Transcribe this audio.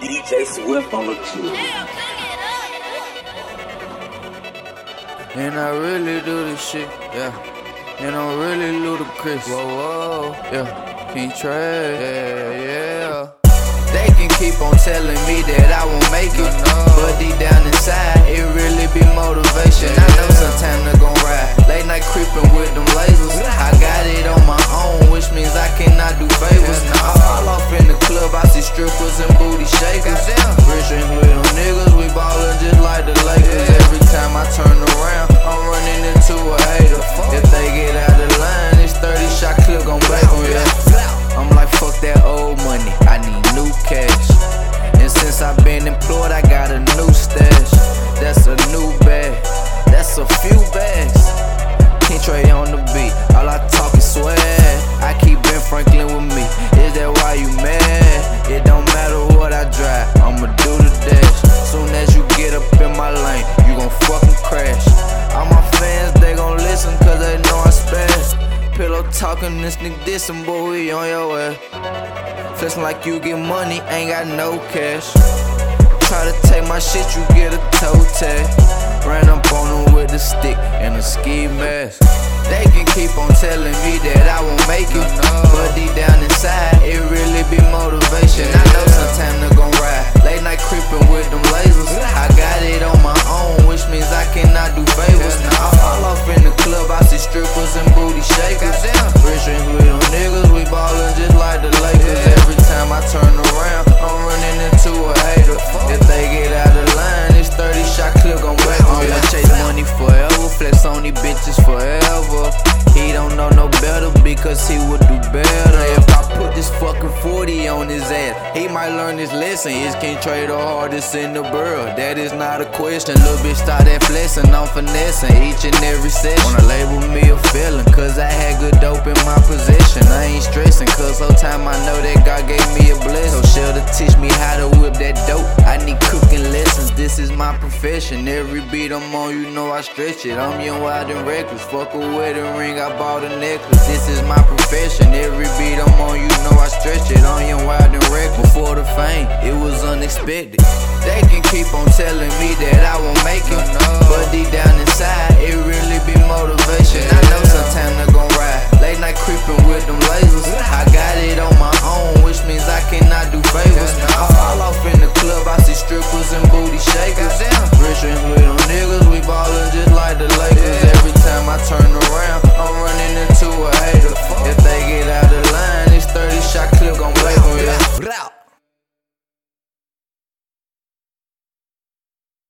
DJ Swift on the tour. And I really do this shit, yeah. And I'm really ludicrous. Whoa, whoa, yeah. KINGTRe, yeah, yeah. They can keep on telling me that I won't make it. But deep down inside, it really be motivation. I know sometime they gon' ride. Late night creeping with them lasers. I since I've been employed, I got a new stash. That's a new bag, that's a few bags. Talking, this nigga dissing, boy, we on your ass. Flexing like you get money, ain't got no cash. Try to take my shit, you get a toe tag. Ran up on them with a stick and a ski mask. They can keep on telling me that I won't make it. No, deep gon' break me. I chase money forever, flex on these bitches forever. He don't know no better because he would do better. If I put this fucking 40 on his ass, he might learn his lesson. Is KINGTRe the hardest in the world. That is not a question. Little bitch start that flexing, I'm finessing each and every session. Wanna label me a felon, cause I had good dope in my possession. I ain't stressing, cause whole time I know that God gave me a blessing. So Shelter teach me how to whip that dope. I need cooking lessons, this is my profession. Every beat I'm on, you know I stretch it. I'm young, wild, and reckless. Fuck a wedding ring, I bought a necklace. This is my profession. Every beat I'm on, you know I stretch it. I'm young, wild, and reckless. Before the fame, it was unexpected. They can keep on telling me that I won't make it. But deep down inside, it really be motivation. I know sometime they gon' ride. Late night creeping with them lasers. I got